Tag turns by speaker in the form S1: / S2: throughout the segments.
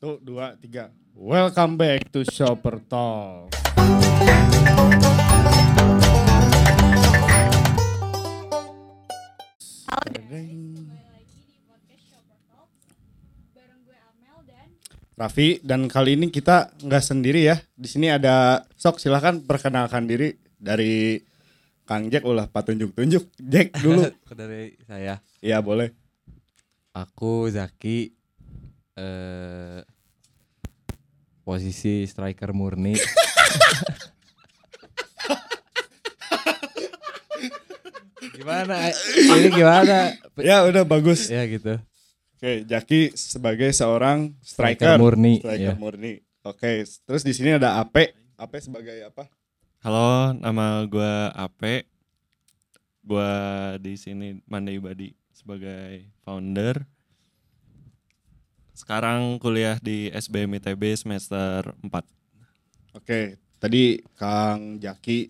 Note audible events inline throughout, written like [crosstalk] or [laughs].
S1: Satu, dua, tiga. Welcome back to Shopper Talk. Raffi dan kali ini kita nggak sendiri ya. Di sini ada Sok silahkan perkenalkan diri dari Kang Jack ulah patunjuk-tunjuk Jack dulu. [laughs]
S2: dari saya.
S1: Iya boleh.
S2: Aku Zaki eh posisi striker murni. gimana? Ini gimana?
S1: Ya udah bagus.
S2: Ya gitu.
S1: Oke, Jaki sebagai seorang striker,
S2: Striker murni,
S1: Striker
S2: iya.
S1: murni. Oke, terus di sini ada Ape. Ape sebagai apa?
S3: Halo, nama gue Ape. Gue di sini Mandai Badi sebagai founder. Sekarang kuliah di SBM ITB semester 4.
S1: Oke, tadi Kang Jaki.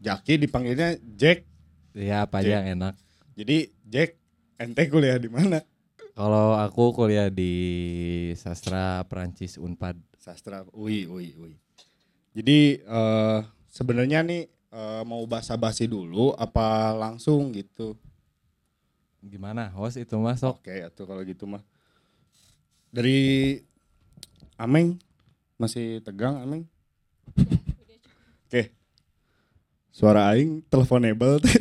S1: Jaki dipanggilnya Jack.
S2: Ya apa aja yang enak.
S1: Jadi Jack, ente kuliah di mana?
S2: Kalau aku kuliah di sastra Perancis Unpad.
S1: Sastra UI, UI, UI. Jadi eh sebenarnya nih eh, mau basa-basi dulu apa langsung gitu?
S2: Gimana host itu masuk?
S1: Oke, atuh kalau gitu mah. Dari Ameng masih tegang Ameng? Oke. Suara aing teleponable teh. [laughs]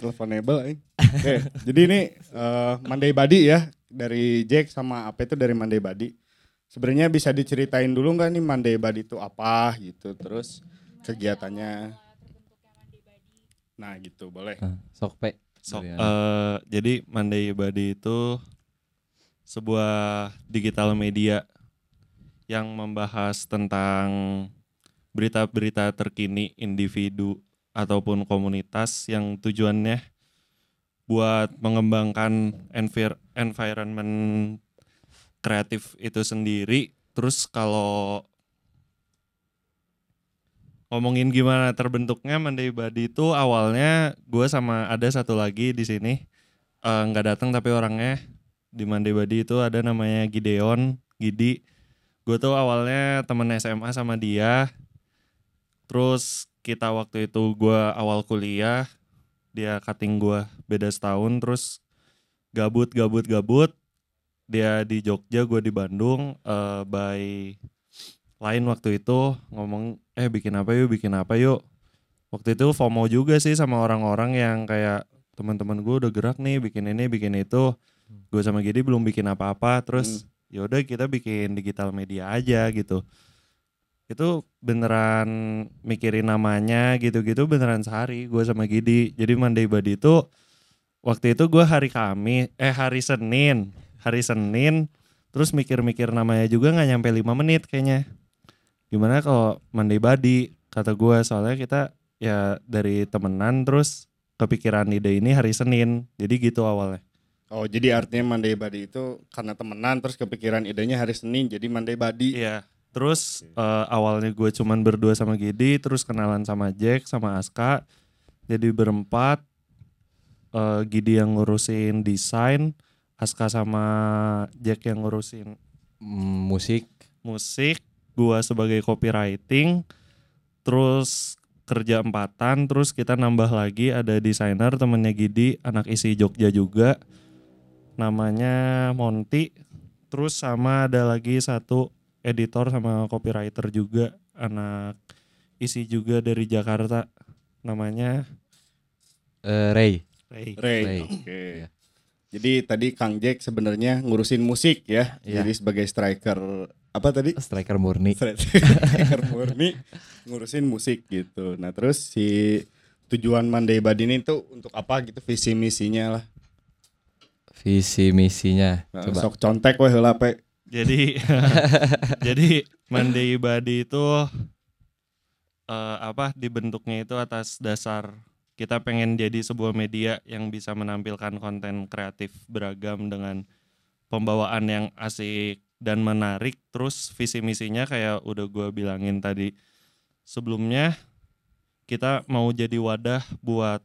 S1: teleponable aing. Oke, jadi ini eh, Mandai Badi ya dari Jack sama apa itu dari Mandai Badi. Sebenarnya bisa diceritain dulu nggak nih Mandai Badi itu apa gitu, terus kegiatannya. Nah gitu boleh.
S2: Ah, Sok pe.
S3: So, eh, jadi Mandai Badi itu sebuah digital media yang membahas tentang berita-berita terkini individu ataupun komunitas yang tujuannya buat mengembangkan envir- environment kreatif itu sendiri. Terus kalau ngomongin gimana terbentuknya Mandai Badi itu awalnya gue sama ada satu lagi di sini eh, nggak datang tapi orangnya di Mandai Badi itu ada namanya Gideon Gidi. Gue tuh awalnya temen SMA sama dia. Terus kita waktu itu gue awal kuliah dia cutting gue beda setahun terus gabut gabut gabut. Dia di Jogja gue di Bandung eh by lain waktu itu ngomong eh bikin apa yuk bikin apa yuk. Waktu itu FOMO juga sih sama orang-orang yang kayak teman-teman gue udah gerak nih bikin ini bikin itu. Gue sama Gidi belum bikin apa-apa. Terus yaudah kita bikin digital media aja gitu. Itu beneran mikirin namanya gitu-gitu beneran sehari gue sama Gidi jadi Monday Body itu waktu itu gue hari Kamis eh hari Senin hari Senin. Terus mikir-mikir namanya juga nggak nyampe 5 menit kayaknya gimana kalau Monday Body kata gue soalnya kita ya dari temenan terus kepikiran ide ini hari Senin jadi gitu awalnya
S1: Oh jadi artinya Mandai Badi itu karena temenan terus kepikiran idenya hari Senin jadi Mandai Badi.
S3: Iya. Terus eh, awalnya gue cuman berdua sama Gidi, terus kenalan sama Jack, sama Aska. Jadi berempat. Eh, Gidi yang ngurusin desain, Aska sama Jack yang ngurusin
S2: Mm, musik.
S3: musik, gua sebagai copywriting. Terus kerja empatan, terus kita nambah lagi ada desainer temennya Gidi, anak isi Jogja juga. Namanya Monty. Terus sama ada lagi satu editor sama copywriter juga, anak isi juga dari Jakarta. Namanya
S2: Eh, Ray.
S3: Ray.
S1: Ray.
S2: Ray.
S1: Oke.
S2: Iya.
S1: Jadi tadi Kang Jack sebenarnya ngurusin musik ya.
S2: Iya.
S1: Jadi sebagai striker apa tadi?
S2: Striker murni. [laughs]
S1: Striker murni ngurusin musik gitu. Nah terus si tujuan Mandai Badi ini tuh untuk apa gitu visi misinya lah.
S2: Visi misinya.
S1: Nah,
S2: Coba.
S1: sok contek weh heula pe.
S3: Jadi [laughs] jadi Monday Body itu eh, apa dibentuknya itu atas dasar kita pengen jadi sebuah media yang bisa menampilkan konten kreatif beragam dengan pembawaan yang asik dan menarik. Terus visi misinya kayak udah gue bilangin tadi sebelumnya kita mau jadi wadah buat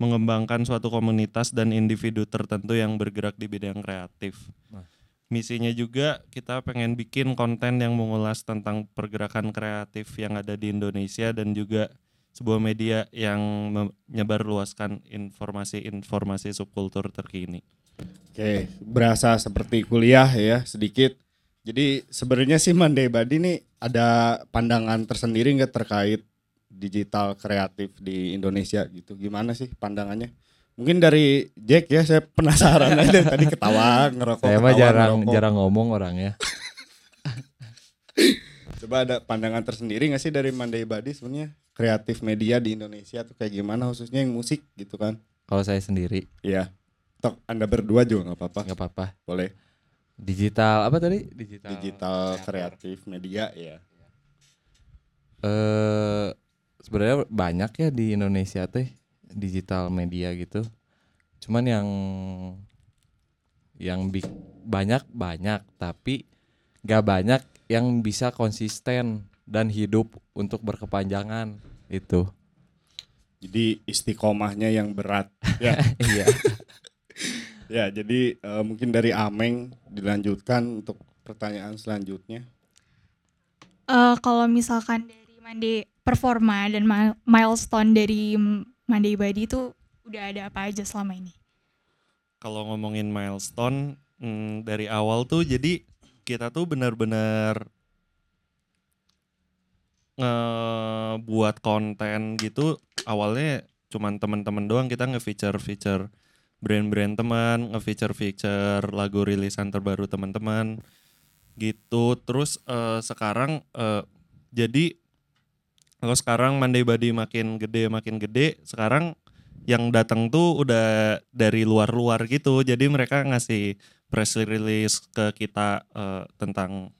S3: mengembangkan suatu komunitas dan individu tertentu yang bergerak di bidang kreatif.
S2: Nah.
S3: Misinya juga kita pengen bikin konten yang mengulas tentang pergerakan kreatif yang ada di Indonesia dan juga sebuah media yang menyebarluaskan informasi-informasi subkultur terkini.
S1: Oke, berasa seperti kuliah ya sedikit. Jadi sebenarnya sih Monday Body ini ada pandangan tersendiri nggak terkait digital kreatif di Indonesia gitu. Gimana sih pandangannya? Mungkin dari Jack ya, saya penasaran aja [laughs] tadi ketawa ngerokok.
S2: Saya mah jarang
S1: ngerokok.
S2: jarang ngomong orangnya. [laughs]
S1: Coba ada pandangan tersendiri nggak sih dari Monday Body sebenarnya kreatif media di Indonesia tuh kayak gimana khususnya yang musik gitu kan?
S2: Kalau saya sendiri
S1: Iya. Tok Anda berdua juga nggak apa-apa.
S2: nggak apa-apa.
S1: Boleh.
S2: Digital apa tadi? Digital.
S1: Digital kreatif media ya.
S2: Eh sebenarnya banyak ya di Indonesia teh digital media gitu. Cuman yang yang bi- banyak banyak tapi nggak banyak yang bisa konsisten dan hidup untuk berkepanjangan itu.
S1: Jadi istiqomahnya yang berat. [laughs] Ya.
S2: Iya. [laughs]
S1: Ya, jadi eh, mungkin dari Ameng dilanjutkan untuk pertanyaan selanjutnya.
S4: Eh, kalau misalkan dari Monday performa dan milestone dari Monday Body itu udah ada apa aja selama ini?
S3: Kalau ngomongin milestone hmm, dari awal tuh jadi kita tuh benar-benar ngebuat konten gitu awalnya cuman teman-teman doang kita nge-feature feature brand-brand teman, nge-feature feature lagu rilisan terbaru teman-teman gitu. Terus eh, sekarang eh, jadi kalau sekarang Monday Body makin gede makin gede, sekarang yang datang tuh udah dari luar-luar gitu. Jadi mereka ngasih press release ke kita eh, tentang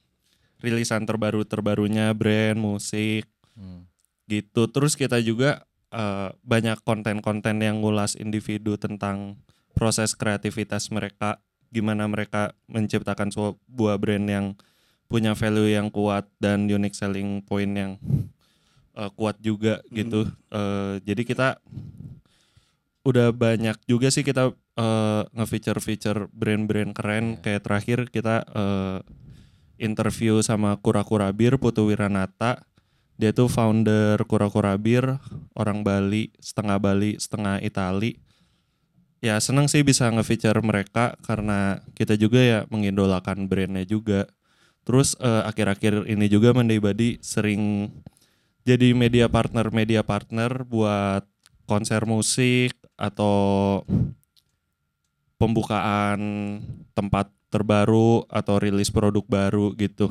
S3: rilisan terbaru terbarunya brand musik
S2: Hmm.
S3: gitu. Terus kita juga eh, banyak konten-konten yang ngulas individu tentang proses kreativitas mereka, gimana mereka menciptakan sebuah brand yang punya value yang kuat dan unique selling point yang eh, kuat juga gitu. Eh, jadi kita udah banyak juga sih kita eh, nge-feature-feature brand-brand keren. Kayak terakhir kita eh, interview sama Kura-Kura Bir Putu Wiranata. Dia tuh founder Kura-Kura Bir, orang Bali, setengah Bali, setengah Itali. Ya seneng sih bisa nge-feature mereka karena kita juga ya mengidolakan brandnya juga. Terus eh, akhir-akhir ini juga Monday sering jadi media partner media partner buat konser musik atau pembukaan tempat terbaru atau rilis produk baru gitu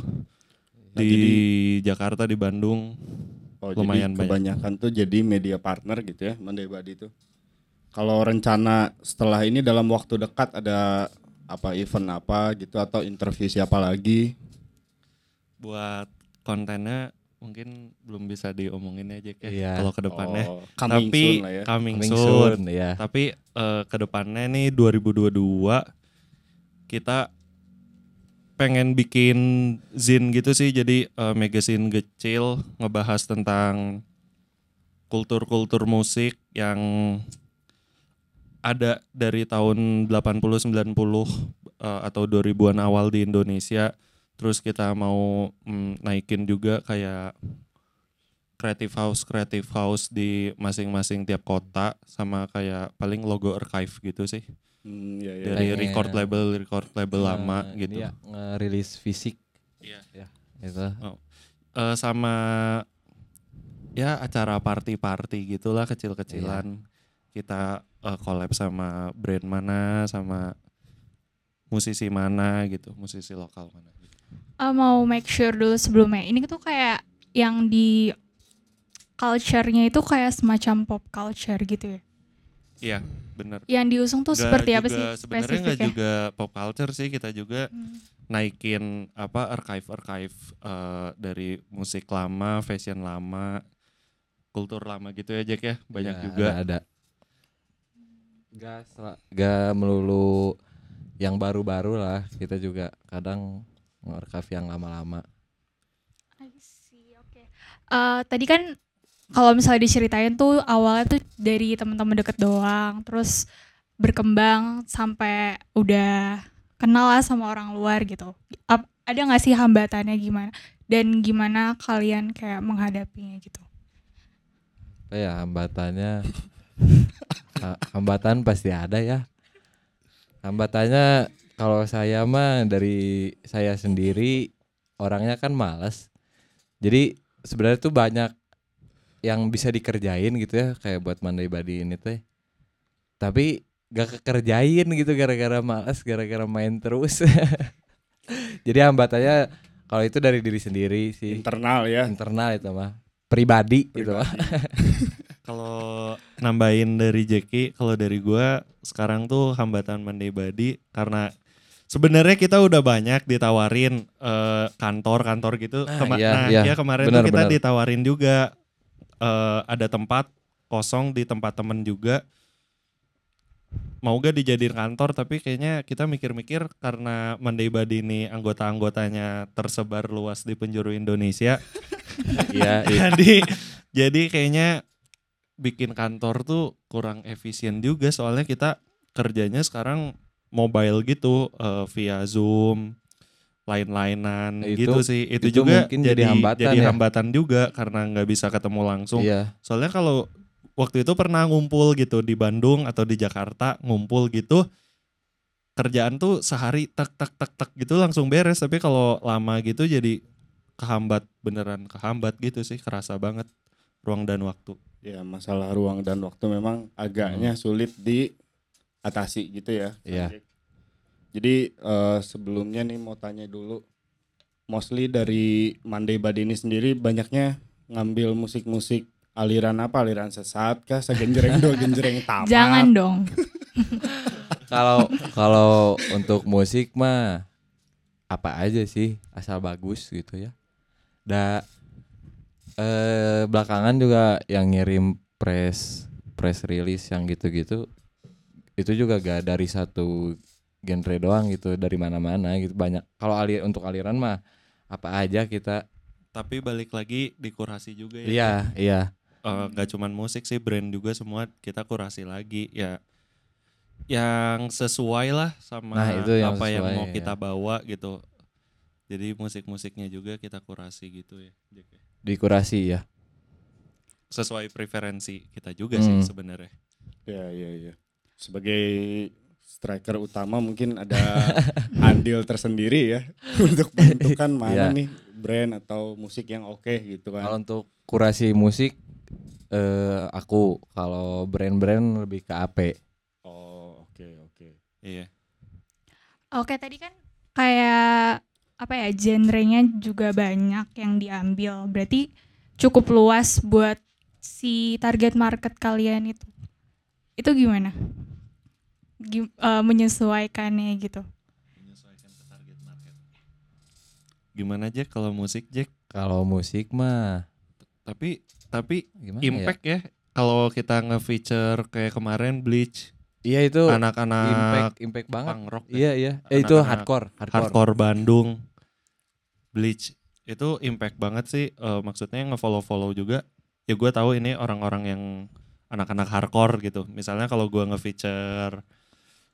S1: Nah,
S3: di
S1: jadi-
S3: Jakarta di Bandung
S1: Oh,
S3: Lumayan
S1: jadi
S3: banyak.
S1: kebanyakan tuh jadi media partner gitu ya Monday Body itu. Kalau rencana setelah ini dalam waktu dekat ada apa event apa gitu atau interview siapa lagi?
S3: buat kontennya mungkin belum bisa diomongin aja kayak
S2: Iya.
S3: kalau ke depannya
S1: Oh, coming
S3: tapi
S1: soon lah ya.
S3: coming,
S2: Coming
S3: soon.
S2: soon ya.
S3: Tapi eh, ke depannya nih 2022 kita pengen bikin zin gitu sih. Jadi eh, magazine kecil ngebahas tentang kultur-kultur musik yang ada dari tahun 80 90 eh, atau 2000-an awal di Indonesia. Terus kita mau mm, naikin juga kayak creative house creative house di masing-masing tiap kota sama kayak paling logo archive gitu sih
S1: Hmm, ya, ya.
S3: dari
S2: Pengen.
S3: record label record label lama
S2: Nah,
S3: gitu
S2: Iya, ngerilis fisik.
S3: Iya.
S2: Ya, itu.
S3: Eh, sama ya acara party-party gitulah kecil-kecilan kita eh, collab sama brand mana sama musisi mana gitu musisi lokal mana gitu.
S4: Eh, mau make sure dulu sebelumnya. Ini tuh kayak yang di culture-nya itu kayak semacam pop culture gitu ya.
S3: Iya bener
S4: Yang diusung tuh
S3: Nggak
S4: seperti apa sih
S3: sebenarnya nggak juga pop culture sih kita juga
S4: Hmm.
S3: naikin apa archive-archive eh, dari musik lama, fashion lama, kultur lama gitu ya Jack ya. Banyak
S2: Ya,
S3: juga.
S2: Ada. ada. Gak, sel- gak melulu yang baru-baru lah. Kita juga kadang nge-archive yang lama-lama.
S4: I see, oke. Eh, tadi kan kalau misalnya diceritain tuh awalnya tuh dari teman-teman deket doang, terus berkembang sampai udah kenal lah sama orang luar gitu. Ap- ada nggak sih hambatannya gimana? Dan gimana kalian kayak menghadapinya gitu?
S2: Ya hambatannya [laughs] Ha- hambatan pasti ada ya hambatannya kalau saya mah dari saya sendiri orangnya kan malas jadi sebenarnya tuh banyak yang bisa dikerjain gitu ya kayak buat mandai badi ini teh tapi gak kekerjain gitu gara-gara malas gara-gara main terus [laughs] jadi hambatannya kalau itu dari diri sendiri sih
S1: Internal ya.
S2: internal itu mah pribadi, gitu mah [laughs]
S3: Kalau nambahin dari Jeki, kalau dari gua sekarang tuh hambatan Monday Body karena sebenarnya kita udah banyak ditawarin eh, kantor-kantor gitu.
S2: Nah,
S3: Kema-
S2: iya,
S3: nah,
S2: iya.
S3: ya kemarin
S2: Benar,
S3: tuh kita
S2: benar.
S3: ditawarin juga eh, ada tempat kosong di tempat temen juga. Mau gak dijadiin kantor tapi kayaknya kita mikir-mikir karena Monday ini anggota-anggotanya tersebar luas di penjuru Indonesia. [laughs]
S2: Iya, iya.
S3: jadi jadi kayaknya bikin kantor tuh kurang efisien juga soalnya kita kerjanya sekarang mobile gitu eh, via Zoom lain-lainan
S2: Itu-
S3: gitu sih itu,
S2: itu
S3: juga
S2: mungkin
S3: jadi
S2: jadi hambatan
S3: jadi
S2: ya.
S3: hambatan juga karena nggak bisa ketemu langsung
S2: Iya.
S3: soalnya kalau waktu itu pernah ngumpul gitu di Bandung atau di Jakarta ngumpul gitu kerjaan tuh sehari tak tak tak tak gitu langsung beres tapi kalau lama gitu jadi kehambat beneran kehambat gitu sih kerasa banget ruang dan waktu
S1: Ya masalah ruang dan waktu memang agaknya sulit diatasi gitu ya.
S2: Iya.
S1: Jadi eh, sebelumnya nih mau tanya dulu, mostly dari Monday Body ini sendiri banyaknya ngambil musik-musik aliran apa? Aliran sesat kah? Segenjreng dua genjreng [laughs] tamat?
S4: Jangan dong. [laughs]
S2: Kalau kalau untuk musik mah apa aja sih asal bagus gitu ya. Da eh belakangan juga yang ngirim press press release yang gitu-gitu itu juga gak dari satu genre doang gitu dari mana-mana gitu banyak kalau ali untuk aliran mah apa aja kita
S3: tapi balik lagi dikurasi juga ya
S2: iya iya
S3: Eh, nggak cuman musik sih brand juga semua kita kurasi lagi ya yang sesuai lah sama
S2: Nah, itu yang
S3: apa yang
S2: sesuai,
S3: mau
S2: ya.
S3: kita bawa gitu jadi musik-musiknya juga kita kurasi gitu ya ya.
S2: dikurasi ya
S3: sesuai preferensi kita juga sih
S2: Hmm.
S3: sebenarnya
S1: Ya, ya, ya. Sebagai striker utama mungkin ada [laughs] andil tersendiri ya [laughs] untuk menentukan mana
S2: Iya.
S1: nih brand atau musik yang oke gitu
S2: Kalau
S1: kan.
S2: untuk kurasi musik eh aku kalau brand-brand lebih ke AP.
S1: Oh, oke, oke.
S3: iya
S4: Oke tadi kan kayak apa ya genrenya juga banyak yang diambil. Berarti cukup luas buat si target market kalian itu. Itu gimana? Gim- eh, menyesuaikannya gitu.
S3: menyesuaikan ke target market gimana Jack kalau musik Jack
S2: Kalau musik mah
S3: tapi tapi
S2: gimana
S3: impact ya, kalau kita nge-feature kayak kemarin Bleach
S2: ya? Iya itu
S3: anak-anak
S2: impact impact banget.
S3: punk rock ya.
S2: Iya iya. Eh, itu hardcore, hardcore.
S3: hardcore Bandung Bleach itu impact banget sih Eh, maksudnya nge-follow-follow juga ya gue tahu ini orang-orang yang anak-anak hardcore gitu misalnya kalau gue nge-feature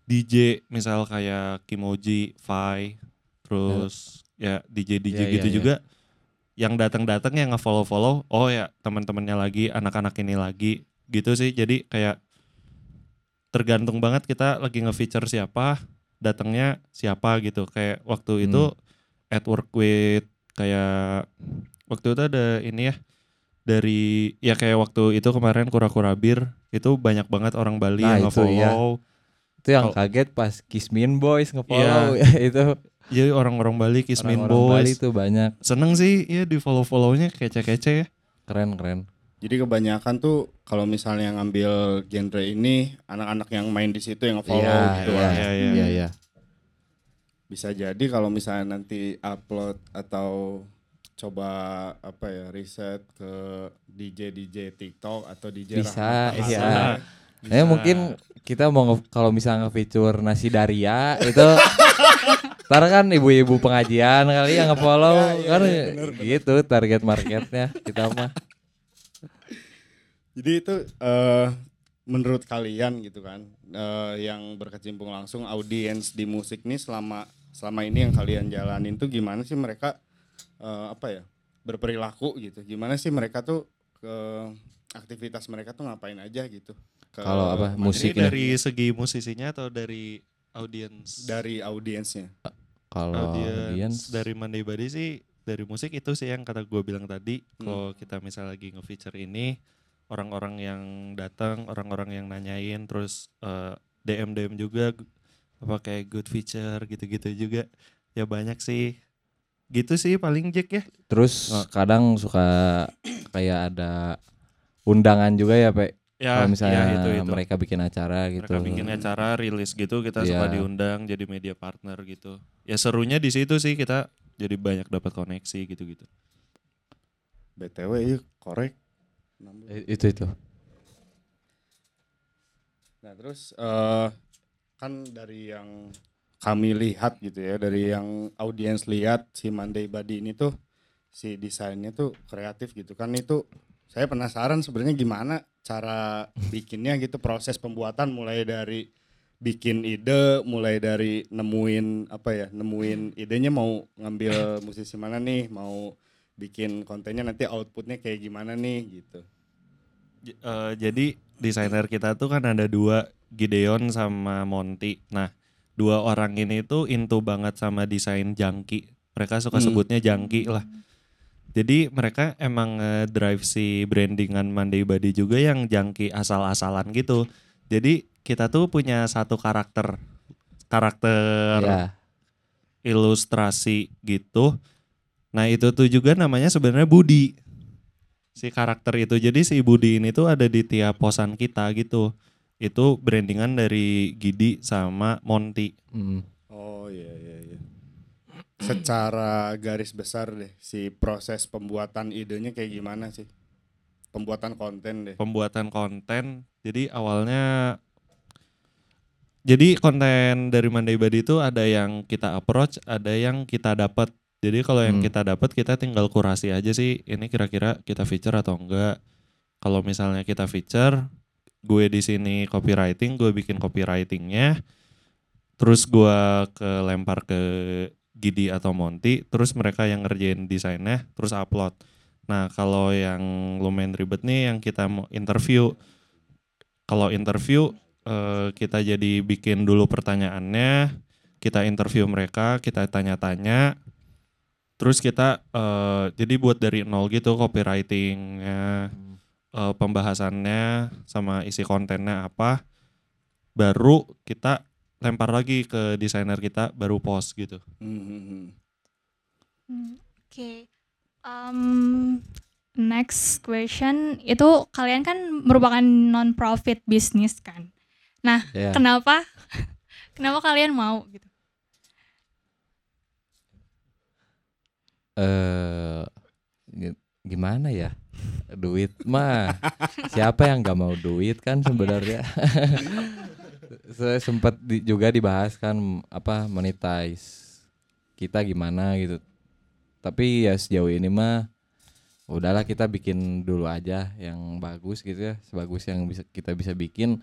S3: DJ misal kayak Kimoji, Fai terus ya DJ DJ
S2: Iya,
S3: gitu
S2: iya,
S3: juga. Yang datang-datang yang nge-follow-follow oh ya teman-temannya lagi anak-anak ini lagi gitu sih. Jadi kayak tergantung banget kita lagi nge-feature siapa datangnya siapa gitu. Kayak waktu itu at work with kayak waktu itu ada ini ya dari ya kayak waktu itu kemarin kura-kura bir itu banyak banget orang Bali
S2: Nah,
S3: yang
S2: iya. Itu yang
S3: Kalau-
S2: kaget pas Kismin Boys nge-follow [laughs] itu
S3: jadi orang-orang Bali Kismin
S2: orang-orang Bali
S3: Boys
S2: tuh banyak.
S3: seneng sih ya di follow-follownya kece-kece ya
S2: Keren keren.
S1: Jadi kebanyakan tuh kalau misalnya ngambil genre ini anak-anak yang main di situ yang follow
S2: Iya
S1: gitu
S2: iya
S1: kan.
S3: Iya, iya.
S2: iya iya.
S1: Bisa jadi kalau misalnya nanti upload atau coba apa ya riset ke DJ DJ TikTok atau DJ
S2: Bisa,
S1: Rahmat
S2: iya.
S1: Hasan.
S2: Eh mungkin kita mau kalau misalnya nge-feature nasi daria itu [laughs] Ntar kan ibu-ibu pengajian kali yang nge-follow
S1: Ya, ya,
S2: kan
S1: ya, bener, bener.
S2: gitu target marketnya kita mah.
S1: Jadi itu eh menurut kalian gitu kan eh, yang berkecimpung langsung audiens di musik nih selama selama ini yang kalian jalanin tuh gimana sih mereka eh, apa ya berperilaku gitu? Gimana sih mereka tuh ke aktivitas mereka tuh ngapain aja gitu?
S2: Kalau apa, musik ini?
S3: dari segi musisinya atau dari audiens?
S1: dari audiensnya?
S2: Kalau
S3: audiens dari Monday Body sih dari musik itu sih yang kata gue bilang tadi
S1: Hmm.
S3: kalau kita misal lagi nge-feature ini orang-orang yang datang orang-orang yang nanyain terus eh, DM DM juga apa kayak good feature gitu-gitu juga ya banyak sih gitu sih paling Jack ya
S2: terus kadang suka kayak ada undangan juga ya, Pak.
S3: Ya
S2: Kalau misalnya
S3: ya, itu, itu.
S2: mereka bikin acara gitu.
S3: mereka bikin acara rilis gitu kita suka
S2: Iya.
S3: diundang jadi media partner gitu ya serunya di situ sih kita jadi banyak dapat koneksi gitu-gitu
S1: BTW iya korek.
S2: Itu itu.
S1: Nah terus eh kan dari yang kami lihat gitu ya, dari yang audiens lihat si Monday Body ini tuh si desainnya tuh kreatif gitu kan itu saya penasaran sebenarnya gimana cara bikinnya gitu proses pembuatan mulai dari bikin ide mulai dari nemuin apa ya nemuin idenya mau ngambil musisi mana nih mau bikin kontennya nanti outputnya kayak gimana nih gitu
S3: eh, jadi desainer kita tuh kan ada dua Gideon sama Monty. Nah, dua orang ini tuh into banget sama desain jangki. Mereka suka
S1: Hmm.
S3: sebutnya jangki lah. Jadi mereka emang drive si brandingan Monday Body juga yang jangki asal-asalan gitu. Jadi kita tuh punya satu karakter karakter
S2: Ya,
S3: ilustrasi gitu. Nah itu tuh juga namanya sebenarnya Budi. Si karakter itu. Jadi si Budi ini tuh ada di tiap posan kita gitu. Itu brandingan dari Gidi sama Monty.
S2: mm.
S1: Oh iya iya iya. Secara garis besar deh si proses pembuatan idenya kayak gimana sih? Pembuatan konten deh.
S3: Pembuatan konten. Jadi awalnya jadi konten dari Monday Body itu ada yang kita approach, ada yang kita dapat. Jadi kalau yang
S2: Hmm.
S3: kita dapat kita tinggal kurasi aja sih ini kira-kira kita feature atau enggak. Kalau misalnya kita feature, gue di sini copywriting, gue bikin copywritingnya, terus gue ke lempar ke Gidi atau Monty, terus mereka yang ngerjain desainnya, terus upload. Nah kalau yang lumayan ribet nih yang kita mau interview, kalau interview eh, kita jadi bikin dulu pertanyaannya, kita interview mereka, kita tanya-tanya, terus kita eh, jadi buat dari nol gitu copywritingnya, eh, pembahasannya sama isi kontennya apa, baru kita lempar lagi ke desainer kita, baru post gitu.
S1: Hmm, hmm, hmm.
S4: Hmm, Oke. Um, next question itu kalian kan merupakan non-profit bisnis kan. Nah,
S2: ya.
S4: kenapa [laughs] kenapa kalian mau gitu?
S2: eh gi- gimana ya duit mah [laughs] siapa yang nggak mau duit kan sebenarnya [laughs] saya sempat di- juga dibahas kan apa monetize kita gimana gitu. Tapi ya sejauh ini mah udahlah kita bikin dulu aja yang bagus gitu ya sebagus yang bisa kita bisa bikin.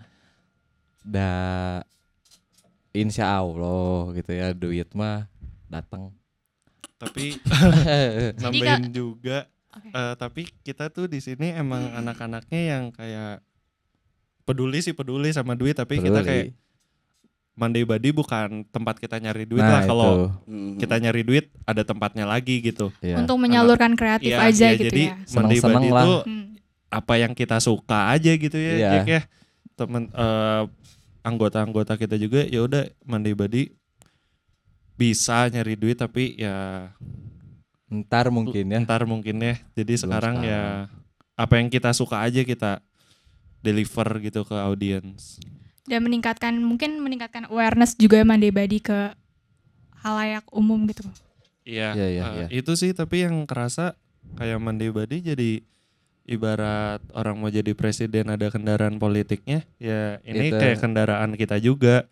S2: Dah insya Allah gitu ya duit mah datang
S3: Tapi [laughs] nambahin juga
S4: Oke.
S3: Eh, tapi kita tuh di sini emang anak-anaknya yang kayak peduli sih peduli sama duit tapi kita kayak Monday Body bukan tempat kita nyari duit
S2: nah
S3: lah kalau kita nyari duit ada tempatnya lagi gitu.
S2: ya.
S4: Untuk menyalurkan kreatif
S3: Iya,
S4: aja
S3: iya,
S4: gitu
S3: jadi
S4: ya.
S3: Monday
S2: Seneng-seneng
S3: Body
S2: lah.
S3: itu
S4: Hmm.
S3: apa yang kita suka aja gitu ya,
S2: Iya.
S3: Jack ya. Temen eh, anggota-anggota kita juga ya udah Monday Body bisa nyari duit tapi ya
S2: ntar mungkin ya
S3: ntar mungkin ya. Jadi
S2: Belum
S3: sekarang
S2: sekarang.
S3: ya apa yang kita suka aja kita deliver gitu ke audiens.
S4: Dan meningkatkan mungkin meningkatkan awareness juga Monday Body ke halayak umum gitu.
S3: Iya,
S2: Iya, iya,
S3: eh,
S2: iya.
S3: itu sih tapi yang kerasa kayak Monday Body jadi ibarat orang mau jadi presiden ada kendaraan politiknya, ya ini
S2: Itu.
S3: kayak kendaraan kita juga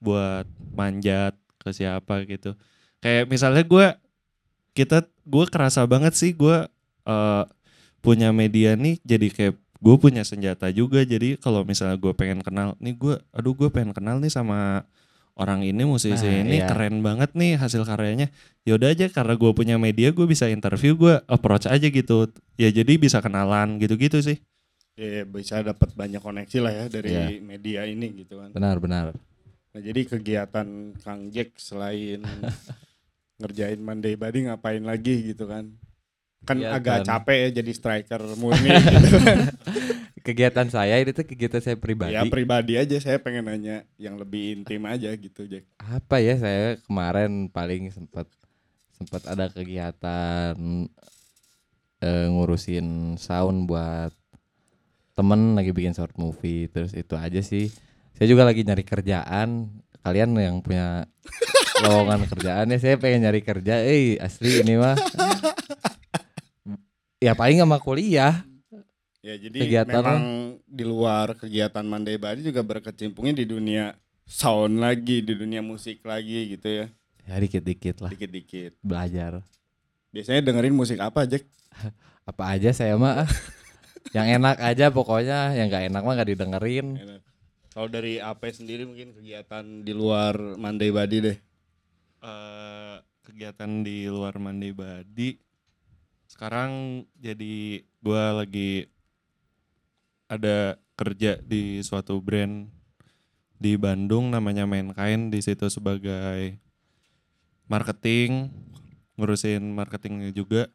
S3: buat manjat ke siapa gitu. Kayak misalnya gue kita gue kerasa banget sih gue eh, punya media nih jadi kayak gue punya senjata juga jadi kalau misalnya gue pengen kenal nih gue aduh gue pengen kenal nih sama orang ini musisi
S2: Nah,
S3: ini
S2: iya.
S3: keren banget nih hasil karyanya yaudah aja karena gue punya media gue bisa interview gue approach aja gitu ya jadi bisa kenalan gitu-gitu sih
S1: Ya bisa dapat banyak koneksi lah ya dari
S2: Iya.
S1: media ini gitu kan.
S2: Benar benar.
S1: Nah, jadi kegiatan Kang Jack selain [laughs] ngerjain Monday Body ngapain lagi gitu kan? Kan
S2: Kegiatan.
S1: agak capek ya jadi striker murni gitu [laughs] kan.
S2: Kegiatan saya itu tuh kegiatan saya pribadi.
S1: Ya pribadi aja saya pengen nanya yang lebih intim aja gitu Jack.
S2: apa ya saya kemarin paling sempat sempat ada kegiatan eh, ngurusin sound buat temen lagi bikin short movie terus itu aja sih saya juga lagi nyari kerjaan kalian yang punya [laughs] lowongan kerjaan ya saya pengen nyari kerja eh asli ini mah ya paling sama kuliah
S1: Ya jadi
S2: Kegiatan
S1: memang di luar kegiatan Monday Body juga berkecimpungnya di dunia sound lagi, di dunia musik lagi gitu ya.
S2: ya dikit-dikit lah
S1: Dikit-dikit.
S2: belajar
S1: Biasanya dengerin musik apa Jack? [laughs]
S2: apa aja saya mah yang enak aja pokoknya yang nggak enak mah nggak didengerin.
S1: Kalau dari AP sendiri mungkin kegiatan di luar Monday Body deh.
S3: Eh, kegiatan di luar mandi badi sekarang jadi gue lagi ada kerja di suatu brand di Bandung namanya Mankind di situ sebagai marketing ngurusin marketingnya juga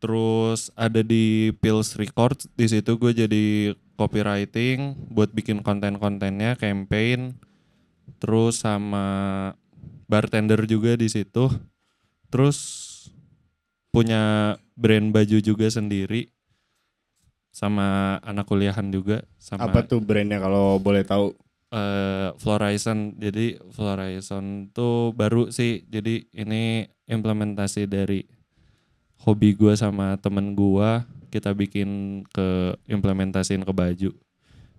S3: terus ada di Pills Records di situ gue jadi copywriting buat bikin konten-kontennya campaign terus sama bartender juga di situ. Terus punya brand baju juga sendiri sama anak kuliahan juga sama
S1: Apa tuh brandnya kalau boleh tahu?
S3: eh, Florizon. Jadi Florizon tuh baru sih. Jadi ini implementasi dari hobi gua sama temen gua kita bikin ke implementasiin ke baju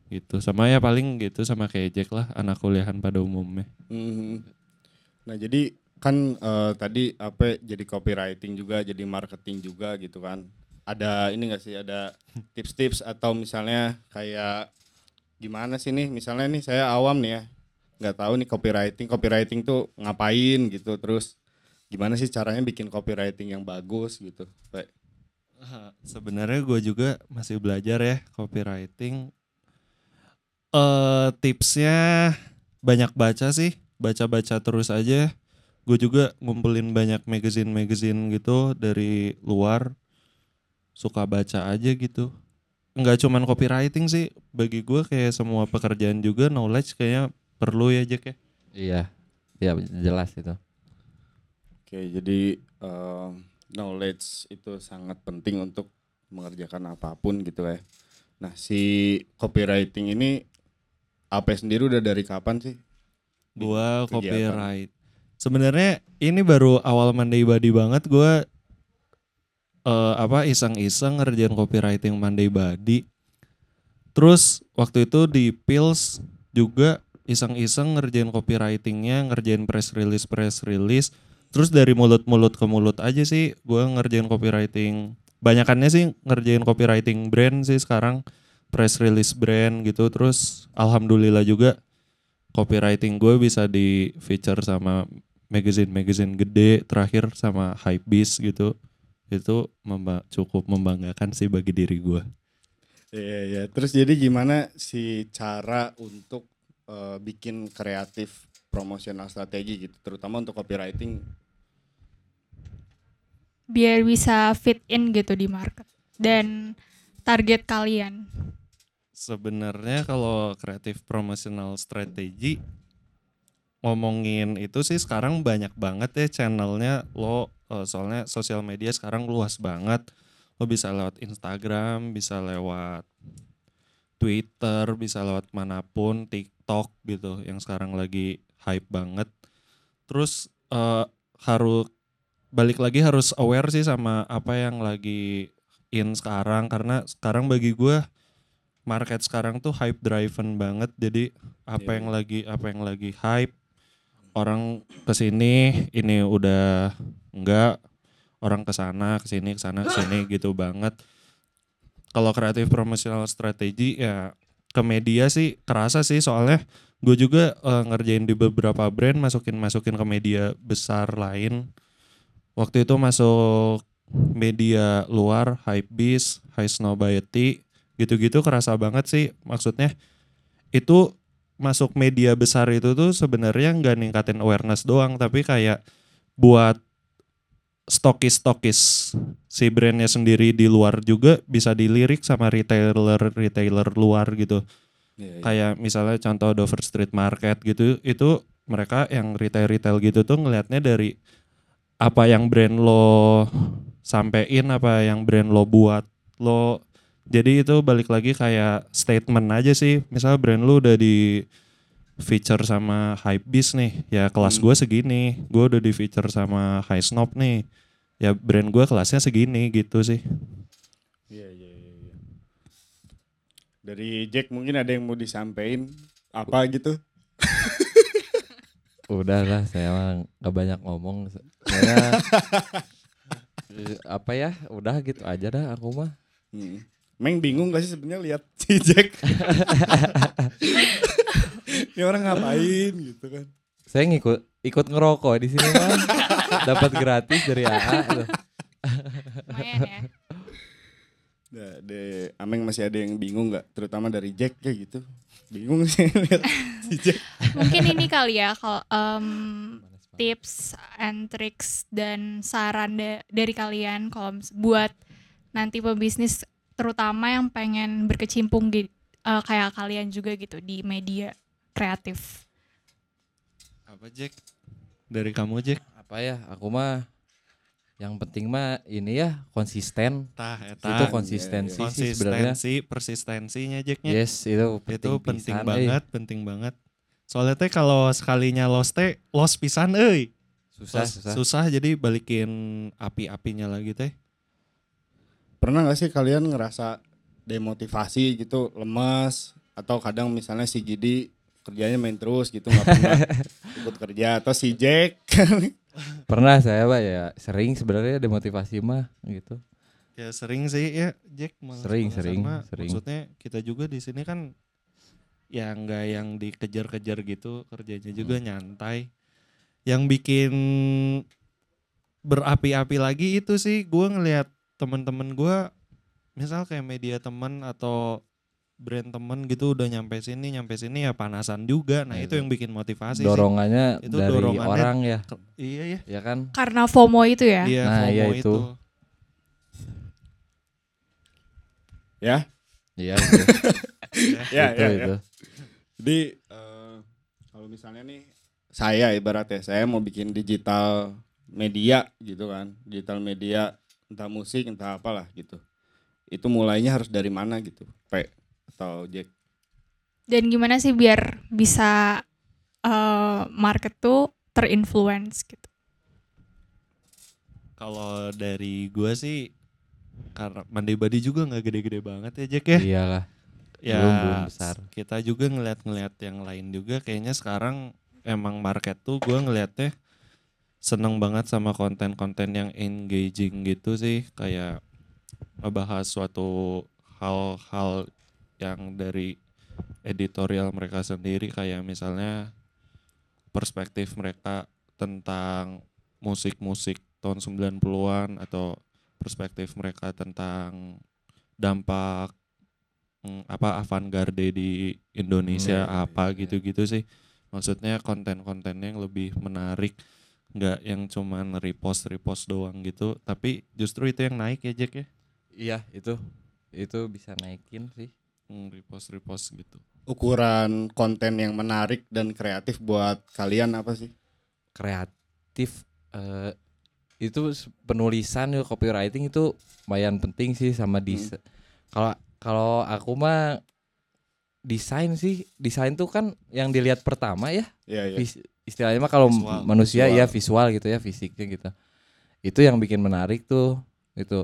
S3: gitu sama ya paling gitu sama kayak Jack lah anak kuliahan pada umumnya
S1: Mhm. Nah jadi kan eh, tadi apa jadi copywriting juga, jadi marketing juga gitu kan. Ada ini gak sih ada tips-tips atau misalnya kayak gimana sih nih? Misalnya nih saya awam nih ya, nggak tahu nih copywriting, copywriting tuh ngapain gitu. Terus gimana sih caranya bikin copywriting yang bagus gitu?
S3: Ah, Sebenarnya gue juga masih belajar ya copywriting. Eh tipsnya banyak baca sih, baca-baca terus aja. Gue juga ngumpulin banyak magazine-magazine gitu dari luar. Suka baca aja gitu. Nggak cuman copywriting sih, bagi gue kayak semua pekerjaan juga knowledge kayaknya perlu ya Jack ya.
S2: iya iya jelas itu
S1: Oke, jadi eh, knowledge itu sangat penting untuk mengerjakan apa pun gitu ya. Nah, si copywriting ini apa sendiri udah dari kapan sih?
S3: Gua
S1: kegiatan.
S3: Sebenarnya ini baru awal Monday Body banget gua eh apa iseng-iseng ngerjain copywriting Monday Body. Terus waktu itu di Pills juga iseng-iseng ngerjain copywritingnya, ngerjain press release press release. Terus dari mulut-mulut ke mulut aja sih gua ngerjain copywriting. Banyakannya sih ngerjain copywriting brand sih sekarang press release brand gitu. Terus alhamdulillah juga copywriting gue bisa di feature sama magazine-magazine gede terakhir sama Hypebeast gitu itu memba- cukup membanggakan sih bagi diri gue
S1: Iya, iya. Terus jadi gimana si cara untuk eh, bikin kreatif promosional strategi gitu, terutama untuk copywriting?
S4: biar bisa fit in gitu di market dan target kalian.
S3: sebenarnya kalau kreatif promotional strategy ngomongin itu sih sekarang banyak banget ya channelnya. Lo eh, soalnya sosial media sekarang luas banget. Lo bisa lewat Instagram bisa lewat Twitter bisa lewat mana pun TikTok gitu yang sekarang lagi hype banget. Terus eh, harus balik lagi harus aware sih sama apa yang lagi in sekarang. Karena sekarang bagi gue market sekarang tuh hype driven banget. Jadi apa
S1: Iya.
S3: yang lagi apa yang lagi hype orang ke sini ini udah enggak. Orang ke sana ke sini ke sana ke sini [gasps] gitu banget. Kalau kreatif promotional strategi ya ke media sih kerasa sih soalnya. Gue juga eh, ngerjain di beberapa brand masukin masukin ke media besar lain. Waktu itu masuk media luar Hypebeast, High Snobiety gitu-gitu kerasa banget sih maksudnya. Itu masuk media besar itu tuh sebenarnya nggak ningkatin awareness doang tapi kayak buat stokis-stokis si brandnya sendiri di luar juga bisa dilirik sama retailer retailer luar gitu
S1: Iya, iya.
S3: kayak misalnya contoh Dover Street Market gitu itu mereka yang retail retail gitu tuh ngelihatnya dari apa yang brand lo sampein apa yang brand lo buat lo jadi itu balik lagi kayak statement aja sih misalnya brand lo udah di feature sama Hypebeast nih ya kelas
S1: Hmm.
S3: gue segini gue udah di feature sama High Snob nih ya brand gue kelasnya segini gitu sih
S1: Iya, iya, iya, iya. Dari Jack mungkin ada yang mau disampaikan apa gitu? [laughs]
S2: Udah lah, saya mah nggak banyak ngomong. Saya [laughs] eh, apa ya? Udah gitu aja dah aku mah.
S1: Hmm. Meng bingung gak sih sebenarnya lihat [laughs] si Jack? Ini orang ngapain gitu kan?
S2: Saya ngikut ikut ngerokok di sini mah. Dapat gratis dari AA. tuh.
S4: Lumayan ya.
S1: Nah, de, Ameng masih ada yang bingung nggak? Terutama dari Jack kayak gitu. Bingung sih [laughs] lihat si Jack.
S4: Mungkin ini kali ya kalau em, tips and tricks dan saran da- dari kalian kalau buat nanti pebisnis terutama yang pengen berkecimpung di eh, kayak kalian juga gitu di media kreatif.
S3: apa Jack dari kamu Jack
S2: Apa ya? Aku mah yang penting mah ini ya konsisten.
S3: tah
S2: Itu
S3: eta
S2: konsistensi sih sebenarnya.
S3: konsistensi persistensinya Jacknya
S2: Yes, itu penting,
S3: itu penting
S2: pisan, eh.
S3: banget penting banget soalnya teh kalau sekalinya lost teh lost pisan euy
S2: Susah, susah.
S3: susah jadi balikin api-apinya lagi teh
S1: Pernah nggak sih kalian ngerasa demotivasi gitu, lemas atau kadang misalnya si Gidi kerjanya main terus gitu nggak pernah [laughs] ikut kerja atau si Jack [laughs]
S2: Pernah saya Pak ya sering sebenarnya demotivasi mah gitu.
S3: ya sering sih ya Jack malas-
S2: Sering, sering,
S3: mah.
S2: sering.
S3: maksudnya kita juga di sini kan ya nggak yang dikejar-kejar gitu kerjanya juga
S2: Hmm.
S3: nyantai yang bikin berapi-api lagi itu sih gue ngelihat temen-temen gue misal kayak media temen atau brand temen gitu udah nyampe sini nyampe sini ya panasan juga nah
S2: Iya,
S3: itu
S2: itu.
S3: yang bikin motivasi sih
S2: Dorongannya
S3: Itu
S2: dari
S3: dorongannya
S2: orang ya,
S3: Ke- iya ya
S2: ya kan?
S4: Karena FOMO itu ya.
S3: iya
S2: Nah,
S3: FOMO
S2: iya
S3: itu.
S2: itu.
S1: ya.
S2: Iya, [laughs] itu,
S1: Ya,
S2: itu,
S1: ya, ya.
S2: itu.
S1: Jadi eh, kalau misalnya nih saya ibarat ya saya mau bikin digital media gitu kan, digital media entah musik entah apalah gitu. Itu mulainya harus dari mana gitu, P atau Jack?
S4: Dan gimana sih biar bisa eh, market tuh terinfluence gitu.
S3: Kalau dari gua sih karena Mandai Body juga nggak gede-gede banget ya Jack ya.
S2: Iyalah.
S3: ya
S2: belum, belum besar.
S3: Kita juga ngeliat-ngeliat yang lain juga kayaknya sekarang emang market tuh gua ngeliatnya seneng banget sama konten-konten yang engaging gitu sih kayak ngebahas suatu hal-hal yang dari editorial mereka sendiri kayak misalnya perspektif mereka tentang musik-musik tahun 90-an atau perspektif mereka tentang dampak mm, apa avant-garde di Indonesia
S2: Hmm, iya,
S3: apa
S2: iya.
S3: gitu-gitu sih. Maksudnya konten-kontennya yang lebih menarik nggak yang cuman repost-repost doang gitu, tapi justru itu yang naik ya Jack ya.
S2: Iya, itu. Itu bisa naikin sih.
S3: Hmm, repost-repost gitu.
S1: Ukuran konten yang menarik dan kreatif buat kalian apa sih?
S2: Kreatif eh itu penulisan ya copywriting itu lumayan penting sih sama desain. Kalau kalau aku mah desain sih, desain tuh kan yang dilihat pertama ya.
S1: Iya, iya.
S2: Vis- istilahnya mah kalau
S3: Visual.
S2: manusia
S1: Visual.
S2: ya visual gitu ya fisiknya gitu itu yang bikin menarik tuh itu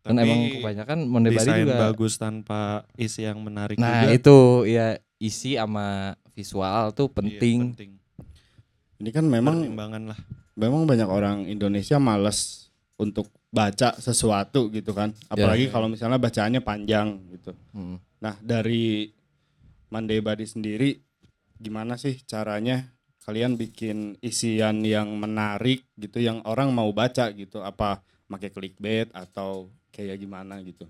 S2: kan
S3: Tapi
S2: emang kebanyakan mendebari
S3: desain
S2: juga
S3: bagus tanpa isi yang menarik
S2: nah
S3: juga
S2: itu ya isi sama visual tuh
S3: iya,
S2: penting
S3: penting.
S1: Ini kan memang
S3: lah.
S1: memang banyak orang Indonesia males untuk baca sesuatu gitu kan. Apalagi
S3: Ya.
S1: kalau misalnya bacaannya panjang gitu.
S2: Mm.
S1: Nah, dari Body sendiri gimana sih caranya kalian bikin isian yang menarik gitu yang orang mau baca gitu apa pakai clickbait atau kayak gimana gitu.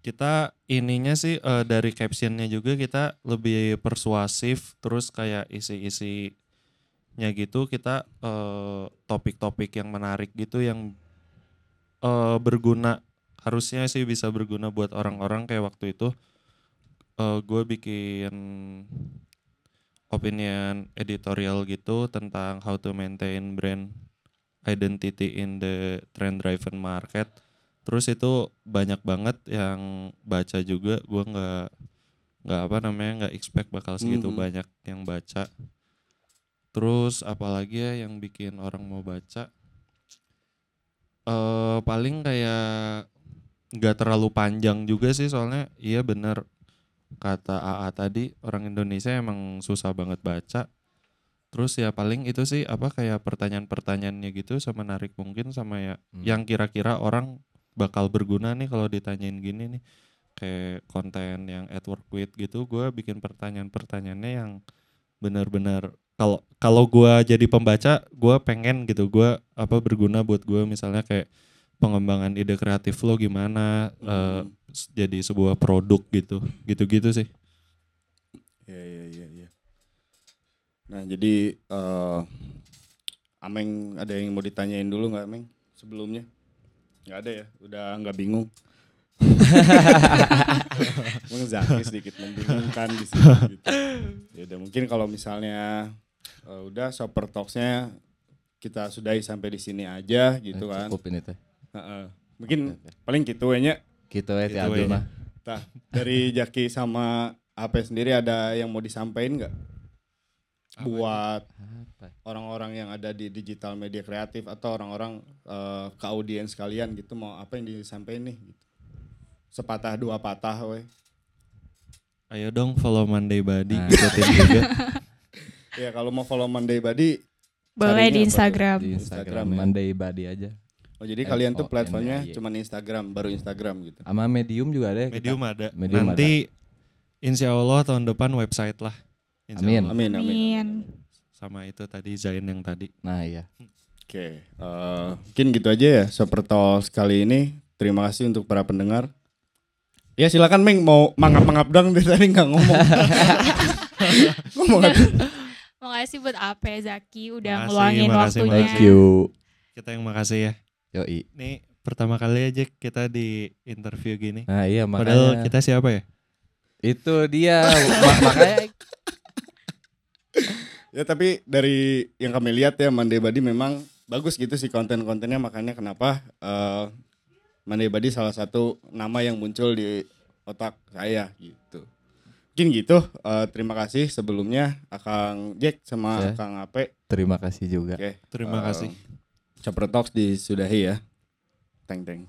S3: kita ininya sih eh, dari captionnya juga kita lebih persuasif terus kayak isi-isinya gitu kita eh, topik-topik yang menarik gitu yang eh, berguna harusnya sih bisa berguna buat orang-orang kayak waktu itu gue bikin opinion editorial gitu tentang how to maintain brand identity in the trend driven market. Terus itu banyak banget yang baca juga. Gua nggak nggak apa namanya nggak expect bakal segitu
S1: Mhm.
S3: banyak yang baca. Terus apalagi ya yang bikin orang mau baca? Eh paling kayak nggak terlalu panjang juga sih soalnya. Iya bener kata AA tadi orang Indonesia emang susah banget baca terus ya paling itu sih apa kayak pertanyaan-pertanyaannya gitu sama menarik mungkin sama ya
S2: Hmm.
S3: yang kira-kira orang bakal berguna nih kalau ditanyain gini nih kayak konten yang at work with gitu gue bikin pertanyaan-pertanyaannya yang benar-benar kalau kalau gue jadi pembaca gue pengen gitu gue apa berguna buat gue misalnya kayak pengembangan ide kreatif lo gimana eh,
S1: Hmm.
S3: s- jadi sebuah produk gitu gitu-gitu sih
S1: Iya iya iya iya. Nah, jadi eh Ameng ada yang mau ditanyain dulu nggak Ameng sebelumnya? Nggak ada ya, udah nggak bingung. [laughs] Emang Zaki sedikit membingungkan di sini gitu. Ya udah mungkin kalau misalnya eh, udah Super Talks-nya kita sudahi sampai di sini aja gitu
S2: Eh,
S1: kan.
S2: Cukup ini teh.
S1: Heeh. Mungkin paling gitu ya.
S2: Gitu ya
S3: Gitu
S2: Abdul
S3: aja.
S2: mah.
S1: Tah, dari Jaki sama AP sendiri ada yang mau disampaikan nggak? Buat orang-orang yang ada di digital media kreatif atau orang-orang eh, ke audiens kalian gitu mau apa yang disampaikan nih gitu. Sepatah dua patah weh.
S3: ayo dong follow Monday Body
S2: Nah.
S3: ikutin juga [laughs]
S1: Ya kalau mau follow Monday Body
S4: Boleh di? Instagram.
S2: Di
S1: Instagram
S2: Instagram
S1: ya.
S2: Monday Body aja.
S1: Oh jadi kalian tuh platformnya
S2: NDAY.
S1: cuman Instagram, baru Instagram gitu.
S2: Sama Medium juga ada ya. kita.
S3: Medium ada
S2: Medium
S3: nanti insya Allah tahun depan website lah Insya
S2: Amin.
S3: Allah.
S1: Amin amin.
S4: Amin.
S3: sama itu tadi Zain yang tadi
S2: Nah iya.
S1: Oke, eh, mungkin gitu aja ya Super Talks kali ini. Terima kasih untuk para pendengar. Ya silakan Meng mau mangap-mangap dong dari tadi nggak ngomong. [laughs] ngomong aja.
S4: Makasih buat Ape Zaki udah
S3: Makasih,
S4: ngeluangin
S3: makasih,
S4: waktunya.
S2: Thank you.
S3: kita yang makasih ya
S2: Yoi.
S3: Nih pertama kali aja kita di interview gini.
S2: Nah iya
S3: Padahal
S2: makanya.
S3: kita siapa ya?
S2: Itu dia. [laughs] Ma- makanya
S1: Ya tapi dari yang kami lihat ya Monday Body memang bagus gitu sih konten-kontennya makanya kenapa eh Monday Body salah satu nama yang muncul di otak saya gitu. Mungkin gitu. eh, terima kasih sebelumnya Akang Jack sama
S2: Ya.
S1: Akang Ape.
S2: terima kasih juga.
S1: Oke.
S3: Terima
S1: eh,
S3: kasih.
S1: Super Talks disudahi ya. Teng teng.